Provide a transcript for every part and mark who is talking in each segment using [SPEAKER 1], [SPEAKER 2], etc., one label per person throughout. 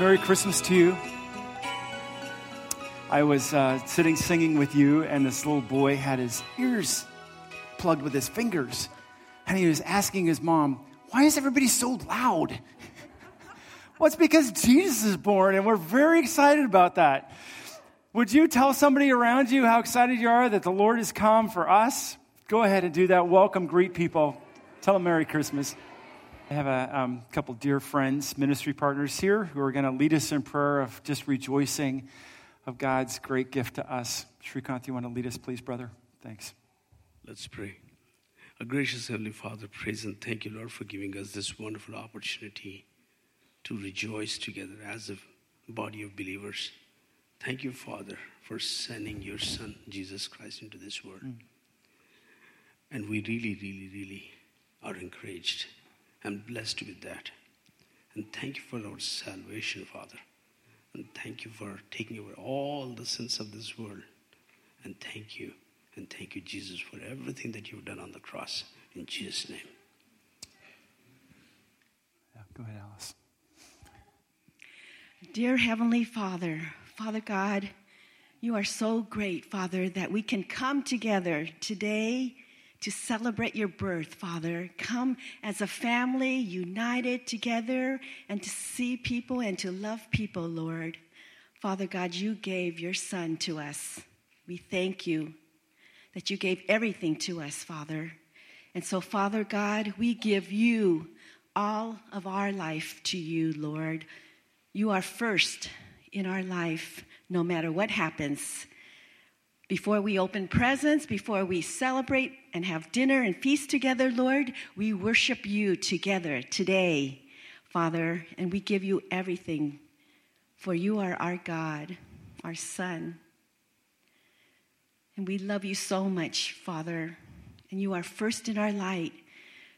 [SPEAKER 1] Merry Christmas to you. I was uh, sitting singing with you, and this little boy had his ears plugged with his fingers. And he was asking his mom, Why is everybody so loud? well, it's because Jesus is born, and we're very excited about that. Would you tell somebody around you how excited you are that the Lord has come for us? Go ahead and do that. Welcome, greet people. Tell them Merry Christmas. I have a um, couple dear friends, ministry partners here, who are going to lead us in prayer of just rejoicing of God's great gift to us. Shrikant, you want to lead us, please, brother? Thanks.
[SPEAKER 2] Let's pray. A gracious Heavenly Father, praise and thank you, Lord, for giving us this wonderful opportunity to rejoice together as a body of believers. Thank you, Father, for sending your Son, Jesus Christ, into this world. Mm. And we really, really, really are encouraged and blessed with that. And thank you for our salvation, Father. And thank you for taking away all the sins of this world. And thank you. And thank you, Jesus, for everything that you've done on the cross. In Jesus' name.
[SPEAKER 1] Yeah, go ahead, Alice.
[SPEAKER 3] Dear Heavenly Father, Father God, you are so great, Father, that we can come together today to celebrate your birth, Father. Come as a family, united together, and to see people and to love people, Lord. Father God, you gave your Son to us. We thank you that you gave everything to us, Father. And so, Father God, we give you all of our life to you, Lord. You are first in our life, no matter what happens. Before we open presents, before we celebrate and have dinner and feast together, Lord, we worship you together today, Father, and we give you everything. For you are our God, our Son. And we love you so much, Father, and you are first in our light.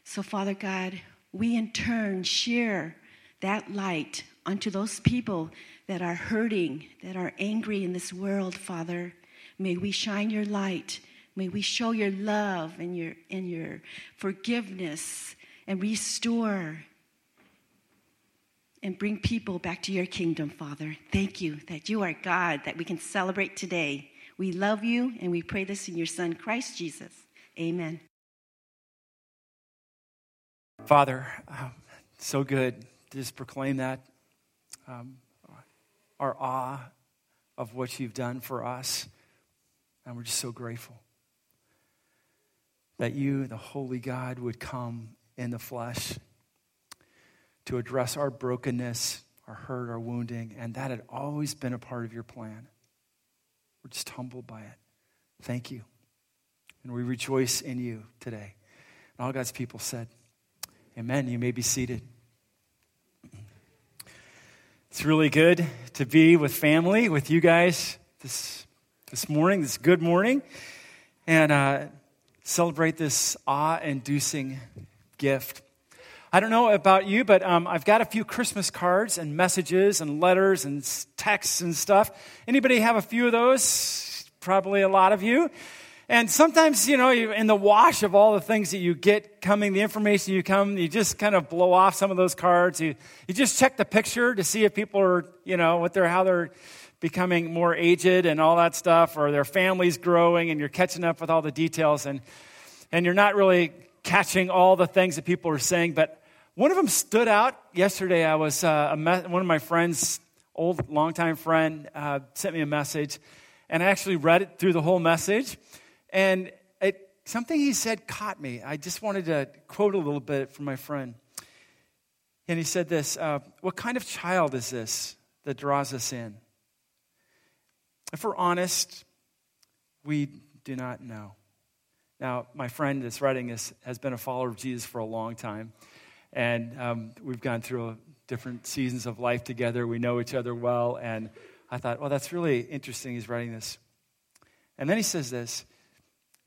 [SPEAKER 3] So, Father God, we in turn share that light unto those people that are hurting, that are angry in this world, Father. May we shine your light. May we show your love and your, and your forgiveness and restore and bring people back to your kingdom, Father. Thank you that you are God, that we can celebrate today. We love you and we pray this in your Son, Christ Jesus. Amen.
[SPEAKER 1] Father, um, so good to just proclaim that. Um, our awe of what you've done for us. And we're just so grateful that you, the Holy God, would come in the flesh to address our brokenness, our hurt, our wounding, and that had always been a part of your plan. We're just humbled by it. Thank you. And we rejoice in you today. And all God's people said, Amen. You may be seated. It's really good to be with family, with you guys this this morning, this good morning, and uh, celebrate this awe inducing gift. I don't know about you, but um, I've got a few Christmas cards and messages and letters and texts and stuff. Anybody have a few of those? Probably a lot of you. And sometimes, you know, in the wash of all the things that you get coming, the information you come, you just kind of blow off some of those cards. You, you just check the picture to see if people are, you know, what they're, how they're becoming more aged and all that stuff, or their families growing, and you're catching up with all the details, and, and you're not really catching all the things that people are saying. But one of them stood out yesterday. I was uh, me- one of my friends, old longtime friend, uh, sent me a message, and I actually read it through the whole message, and it, something he said caught me. I just wanted to quote a little bit from my friend. And he said this uh, What kind of child is this that draws us in? If we're honest, we do not know. Now, my friend that's writing this has been a follower of Jesus for a long time, and um, we've gone through different seasons of life together. We know each other well, and I thought, well, that's really interesting. He's writing this. And then he says this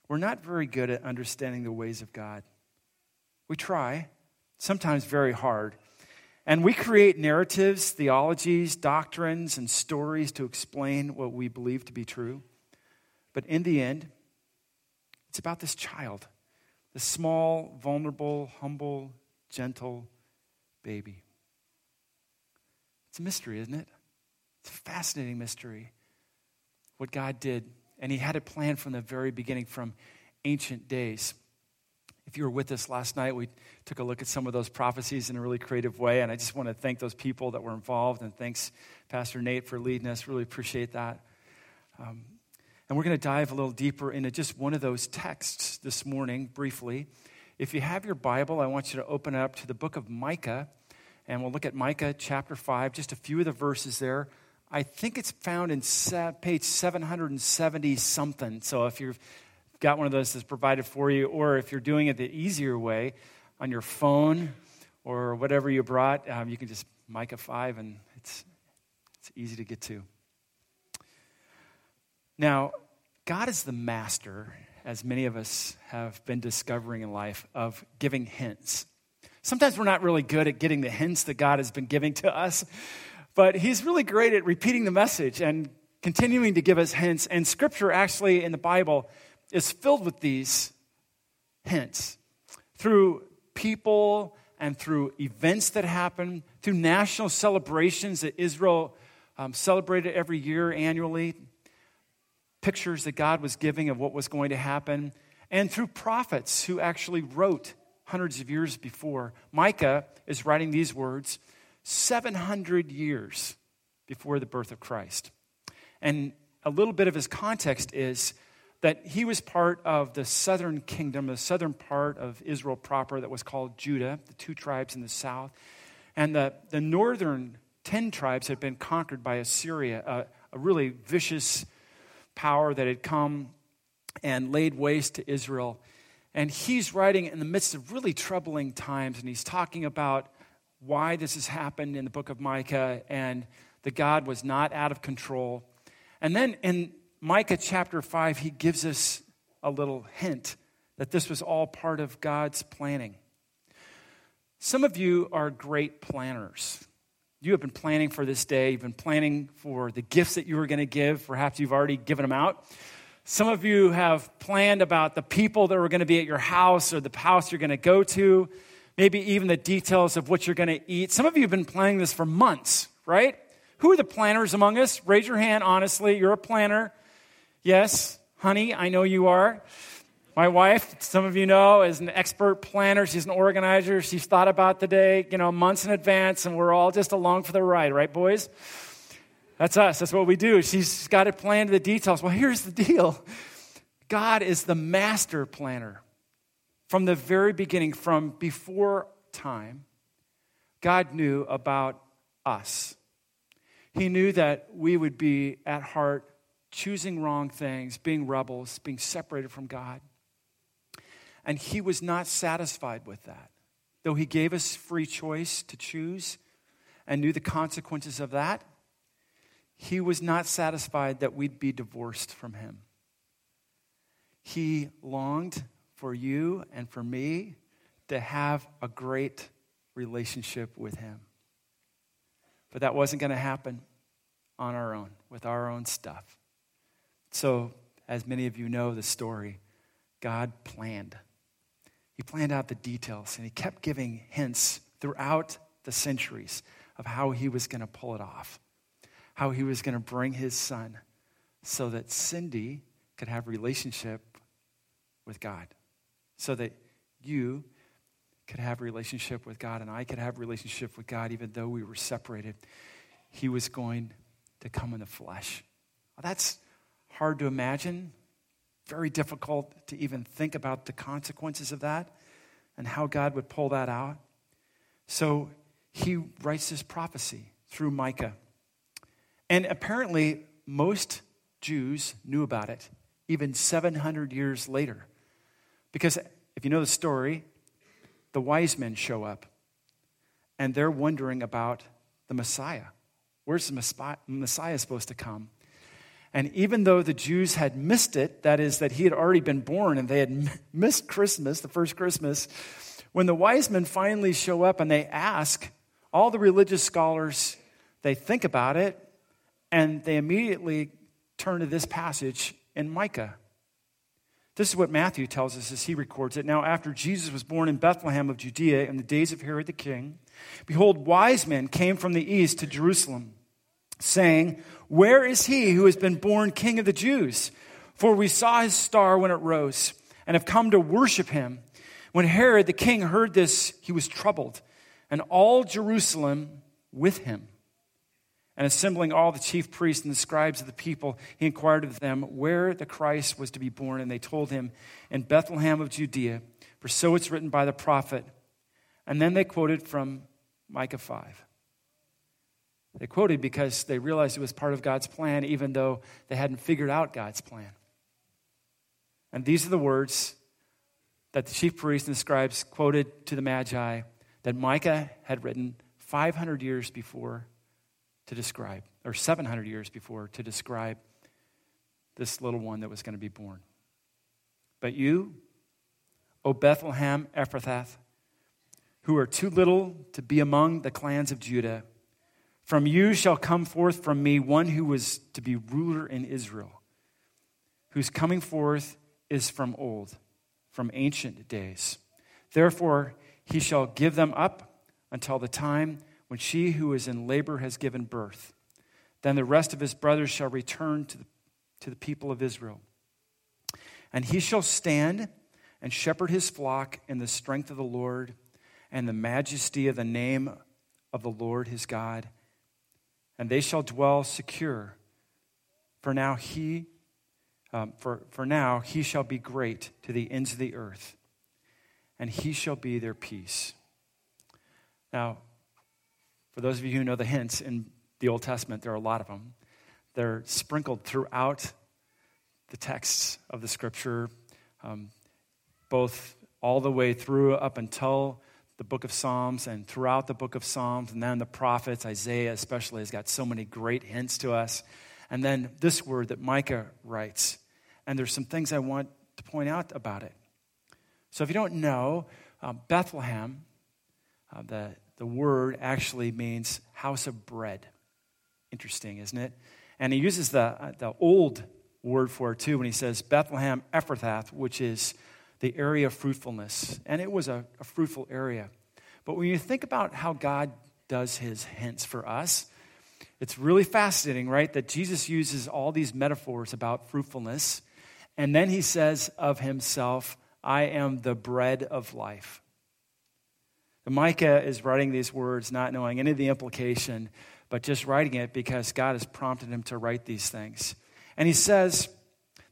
[SPEAKER 1] We're not very good at understanding the ways of God. We try, sometimes very hard. And we create narratives, theologies, doctrines, and stories to explain what we believe to be true. But in the end, it's about this child, this small, vulnerable, humble, gentle baby. It's a mystery, isn't it? It's a fascinating mystery what God did. And He had it planned from the very beginning, from ancient days. If you were with us last night, we took a look at some of those prophecies in a really creative way. And I just want to thank those people that were involved. And thanks, Pastor Nate, for leading us. Really appreciate that. Um, and we're going to dive a little deeper into just one of those texts this morning, briefly. If you have your Bible, I want you to open it up to the book of Micah. And we'll look at Micah chapter 5, just a few of the verses there. I think it's found in page 770 something. So if you've got one of those that's provided for you, or if you're doing it the easier way on your phone or whatever you brought, um, you can just Micah 5 and it's, it's easy to get to. Now, God is the master, as many of us have been discovering in life, of giving hints. Sometimes we're not really good at getting the hints that God has been giving to us, but He's really great at repeating the message and continuing to give us hints. And Scripture, actually, in the Bible, is filled with these hints through people and through events that happen, through national celebrations that Israel um, celebrated every year annually, pictures that God was giving of what was going to happen, and through prophets who actually wrote hundreds of years before. Micah is writing these words 700 years before the birth of Christ. And a little bit of his context is that he was part of the southern kingdom, the southern part of Israel proper that was called Judah, the two tribes in the south. And the, the northern 10 tribes had been conquered by Assyria, a, a really vicious power that had come and laid waste to Israel. And he's writing in the midst of really troubling times, and he's talking about why this has happened in the book of Micah and that God was not out of control. And then in Micah chapter 5, he gives us a little hint that this was all part of God's planning. Some of you are great planners. You have been planning for this day. You've been planning for the gifts that you were going to give. Perhaps you've already given them out. Some of you have planned about the people that are going to be at your house or the house you're going to go to, maybe even the details of what you're going to eat. Some of you have been planning this for months, right? Who are the planners among us? Raise your hand honestly. You're a planner. Yes, honey, I know you are. My wife, some of you know, is an expert planner. She's an organizer. She's thought about the day, you know, months in advance, and we're all just along for the ride, right, boys? That's us. That's what we do. She's got it planned to the details. Well, here's the deal God is the master planner. From the very beginning, from before time, God knew about us. He knew that we would be at heart choosing wrong things, being rebels, being separated from God. And he was not satisfied with that. Though he gave us free choice to choose and knew the consequences of that, he was not satisfied that we'd be divorced from him. He longed for you and for me to have a great relationship with him. But that wasn't going to happen on our own, with our own stuff. So, as many of you know the story, God planned. He planned out the details and he kept giving hints throughout the centuries of how he was going to pull it off, how he was going to bring his son so that Cindy could have relationship with God, so that you could have relationship with God and I could have relationship with God even though we were separated. He was going to come in the flesh. Well, that's hard to imagine, very difficult to even think about the consequences of that and how God would pull that out. So he writes this prophecy through Micah. And apparently, most Jews knew about it even 700 years later. Because if you know the story, the wise men show up and they're wondering about the Messiah. Where's the Messiah supposed to come? And even though the Jews had missed it, that is, that he had already been born and they had missed Christmas, the first Christmas, when the wise men finally show up and they ask, all the religious scholars, they think about it and they immediately turn to this passage in Micah. This is what Matthew tells us as he records it. Now, after Jesus was born in Bethlehem of Judea in the days of Herod the king, behold, wise men came from the east to Jerusalem, saying, Where is he who has been born king of the Jews? For we saw his star when it rose, and have come to worship him. When Herod the king heard this, he was troubled, and all Jerusalem with him. And assembling all the chief priests and the scribes of the people, he inquired of them where the Christ was to be born. And they told him, In Bethlehem of Judea, for so it's written by the prophet. And then they quoted from Micah 5. They quoted because they realized it was part of God's plan, even though they hadn't figured out God's plan. And these are the words that the chief priests and scribes quoted to the Magi that Micah had written 500 years before to describe, or 700 years before to describe this little one that was going to be born. But you, O Bethlehem Ephrathah, who are too little to be among the clans of Judah, from you shall come forth from me one who was to be ruler in Israel, whose coming forth is from old, from ancient days. Therefore, he shall give them up until the time when she who is in labor has given birth. Then the rest of his brothers shall return to the, to the people of Israel. And he shall stand and shepherd his flock in the strength of the Lord and the majesty of the name of the Lord his God. And they shall dwell secure. For now he, um, for, for now he shall be great to the ends of the earth, and he shall be their peace. Now, for those of you who know the hints in the Old Testament, there are a lot of them. They're sprinkled throughout the texts of the scripture, um, both all the way through up until the book of Psalms and throughout the book of Psalms, and then the prophets, Isaiah especially, has got so many great hints to us. And then this word that Micah writes. And there's some things I want to point out about it. So if you don't know, um, Bethlehem, uh, the the word actually means house of bread. Interesting, isn't it? And he uses the, the old word for it too when he says Bethlehem Ephrathah, which is the area of fruitfulness. And it was a, a fruitful area. But when you think about how God does his hints for us, it's really fascinating, right? That Jesus uses all these metaphors about fruitfulness. And then he says of himself, I am the bread of life. Micah is writing these words not knowing any of the implication, but just writing it because God has prompted him to write these things. And he says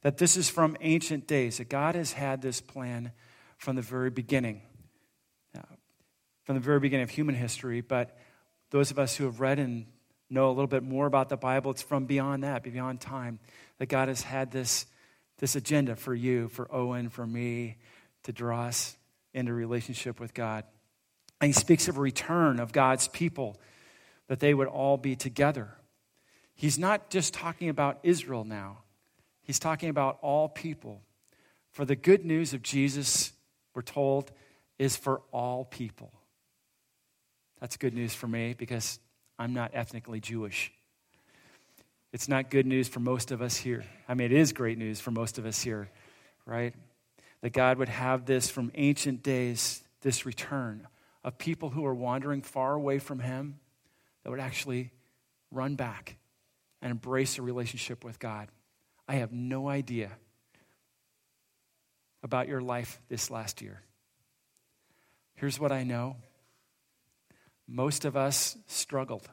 [SPEAKER 1] that this is from ancient days, that God has had this plan from the very beginning, uh, from the very beginning of human history. But those of us who have read and know a little bit more about the Bible, it's from beyond that, beyond time, that God has had this, this agenda for you, for Owen, for me, to draw us into relationship with God. And he speaks of a return of God's people, that they would all be together. He's not just talking about Israel now, he's talking about all people. For the good news of Jesus, we're told, is for all people. That's good news for me because I'm not ethnically Jewish. It's not good news for most of us here. I mean, it is great news for most of us here, right? That God would have this from ancient days, this return of people who are wandering far away from Him that would actually run back and embrace a relationship with God. I have no idea about your life this last year. Here's what I know most of us struggled.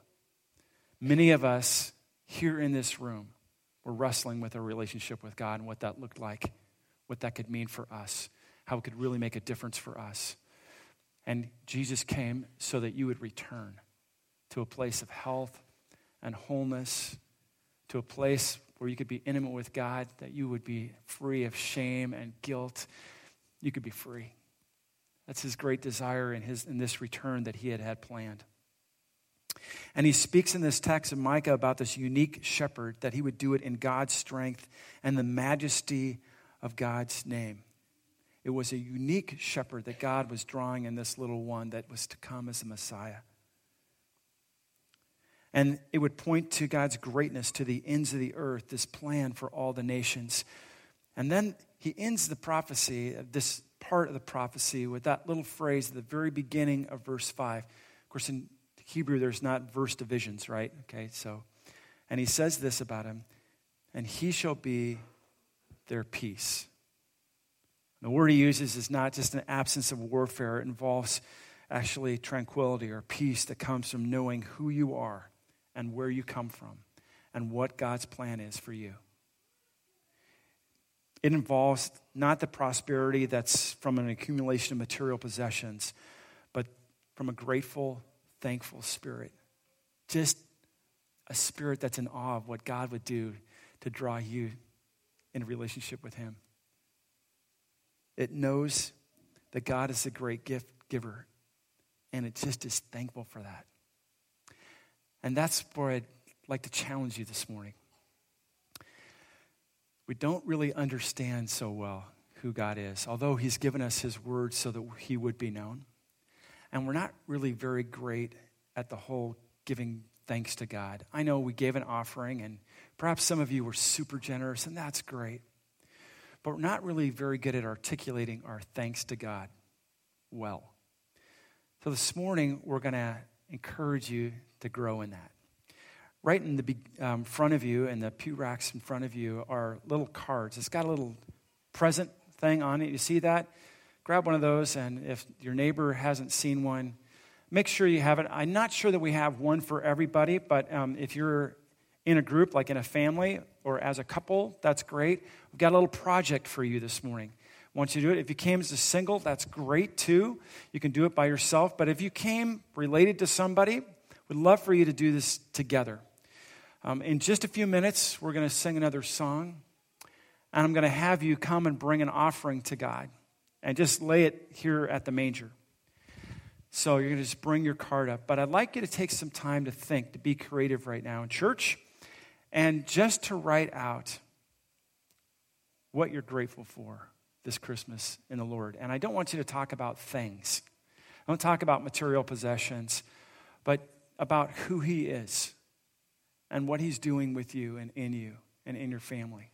[SPEAKER 1] Many of us here in this room were wrestling with our relationship with God and what that looked like, what that could mean for us, how it could really make a difference for us. And Jesus came so that you would return to a place of health and wholeness, to a place where you could be intimate with God, that you would be free of shame and guilt. You could be free. That's his great desire in, his, in this return that he had had planned. And he speaks in this text of Micah about this unique shepherd, that he would do it in God's strength and the majesty of God's name. It was a unique shepherd that God was drawing in this little one that was to come as a Messiah. And it would point to God's greatness to the ends of the earth, this plan for all the nations. And then he ends the prophecy, this part of the prophecy, with that little phrase at the very beginning of verse 5. Of course, in Hebrew, there's not verse divisions, right? Okay, so, and he says this about him, and he shall be their peace. The word he uses is not just an absence of warfare, it involves actually tranquility or peace that comes from knowing who you are and where you come from and what God's plan is for you. It involves not the prosperity that's from an accumulation of material possessions, but from a grateful, thankful spirit. Just a spirit that's in awe of what God would do to draw you in relationship with Him. It knows that God is a great gift giver, and it just is thankful for that. And that's where I'd like to challenge you this morning. We don't really understand so well who God is, although He's given us His word so that He would be known. And we're not really very great at the whole giving thanks to God. I know we gave an offering, and perhaps some of you were super generous, and that's great. But we're not really very good at articulating our thanks to God well. So this morning, we're going to encourage you to grow in that. Right in the um, front of you, and the pew racks in front of you, are little cards. It's got a little present thing on it. You see that? Grab one of those, and if your neighbor hasn't seen one, make sure you have it. I'm not sure that we have one for everybody, but um, if you're in a group, like in a family or as a couple, that's great. We've got a little project for you this morning. I want you to do it. If you came as a single, that's great too. You can do it by yourself. But if you came related to somebody, we'd love for you to do this together. Um, in just a few minutes, we're going to sing another song, and I'm going to have you come and bring an offering to God and just lay it here at the manger. So you're going to just bring your card up. But I'd like you to take some time to think, to be creative right now in church, and just to write out what you're grateful for this Christmas in the Lord. And I don't want you to talk about things, I don't talk about material possessions, but about who He is and what He's doing with you and in you and in your family.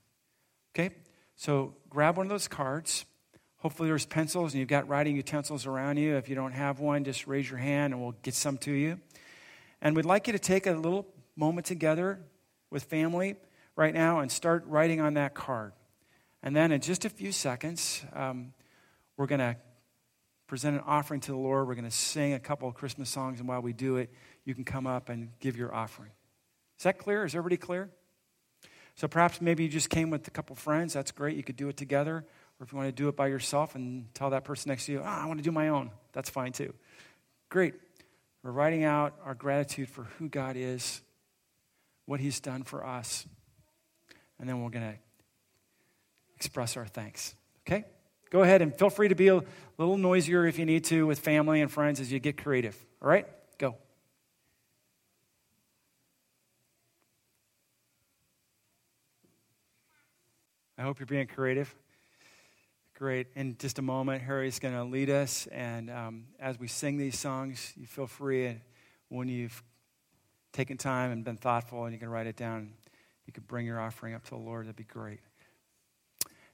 [SPEAKER 1] Okay? So grab one of those cards. Hopefully, there's pencils and you've got writing utensils around you. If you don't have one, just raise your hand and we'll get some to you. And we'd like you to take a little moment together with family right now and start writing on that card. And then, in just a few seconds, um, we're going to present an offering to the Lord. We're going to sing a couple of Christmas songs. And while we do it, you can come up and give your offering. Is that clear? Is everybody clear? So perhaps maybe you just came with a couple friends. That's great. You could do it together. Or if you want to do it by yourself and tell that person next to you, oh, I want to do my own, that's fine too. Great. We're writing out our gratitude for who God is, what He's done for us, and then we're going to express our thanks. Okay? Go ahead and feel free to be a little noisier if you need to with family and friends as you get creative. All right? Go. I hope you're being creative. Great. In just a moment, Harry's going to lead us. And um, as we sing these songs, you feel free And when you've taken time and been thoughtful and you can write it down, you could bring your offering up to the Lord. That'd be great.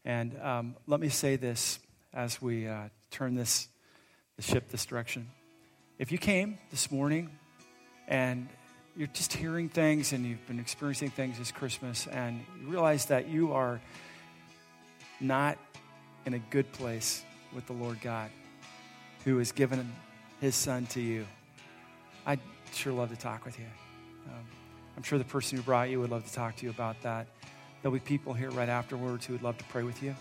[SPEAKER 1] And um, let me say this as we uh, turn this the ship this direction. If you came this morning and you're just hearing things and you've been experiencing things this Christmas and you realize that you are not in a good place with the Lord God who has given his son to you, I'd sure love to talk with you. Um, I'm sure the person who brought you would love to talk to you about that. There'll be people here right afterwards who would love to pray with you.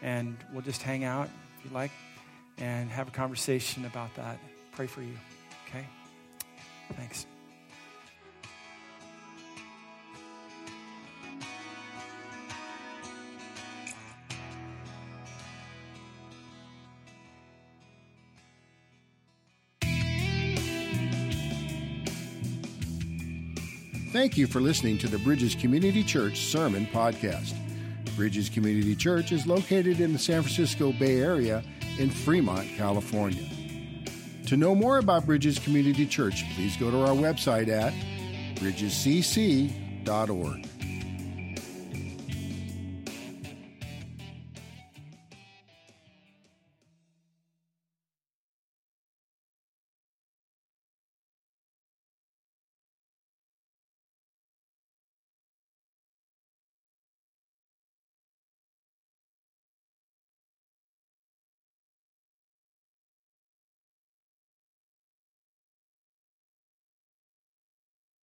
[SPEAKER 1] And we'll just hang out, if you'd like, and have a conversation about that. Pray for you. Okay? Thanks.
[SPEAKER 4] Thank you for listening to the Bridges Community Church Sermon Podcast. Bridges Community Church is located in the San Francisco Bay Area in Fremont, California. To know more about Bridges Community Church, please go to our website at bridgescc.org.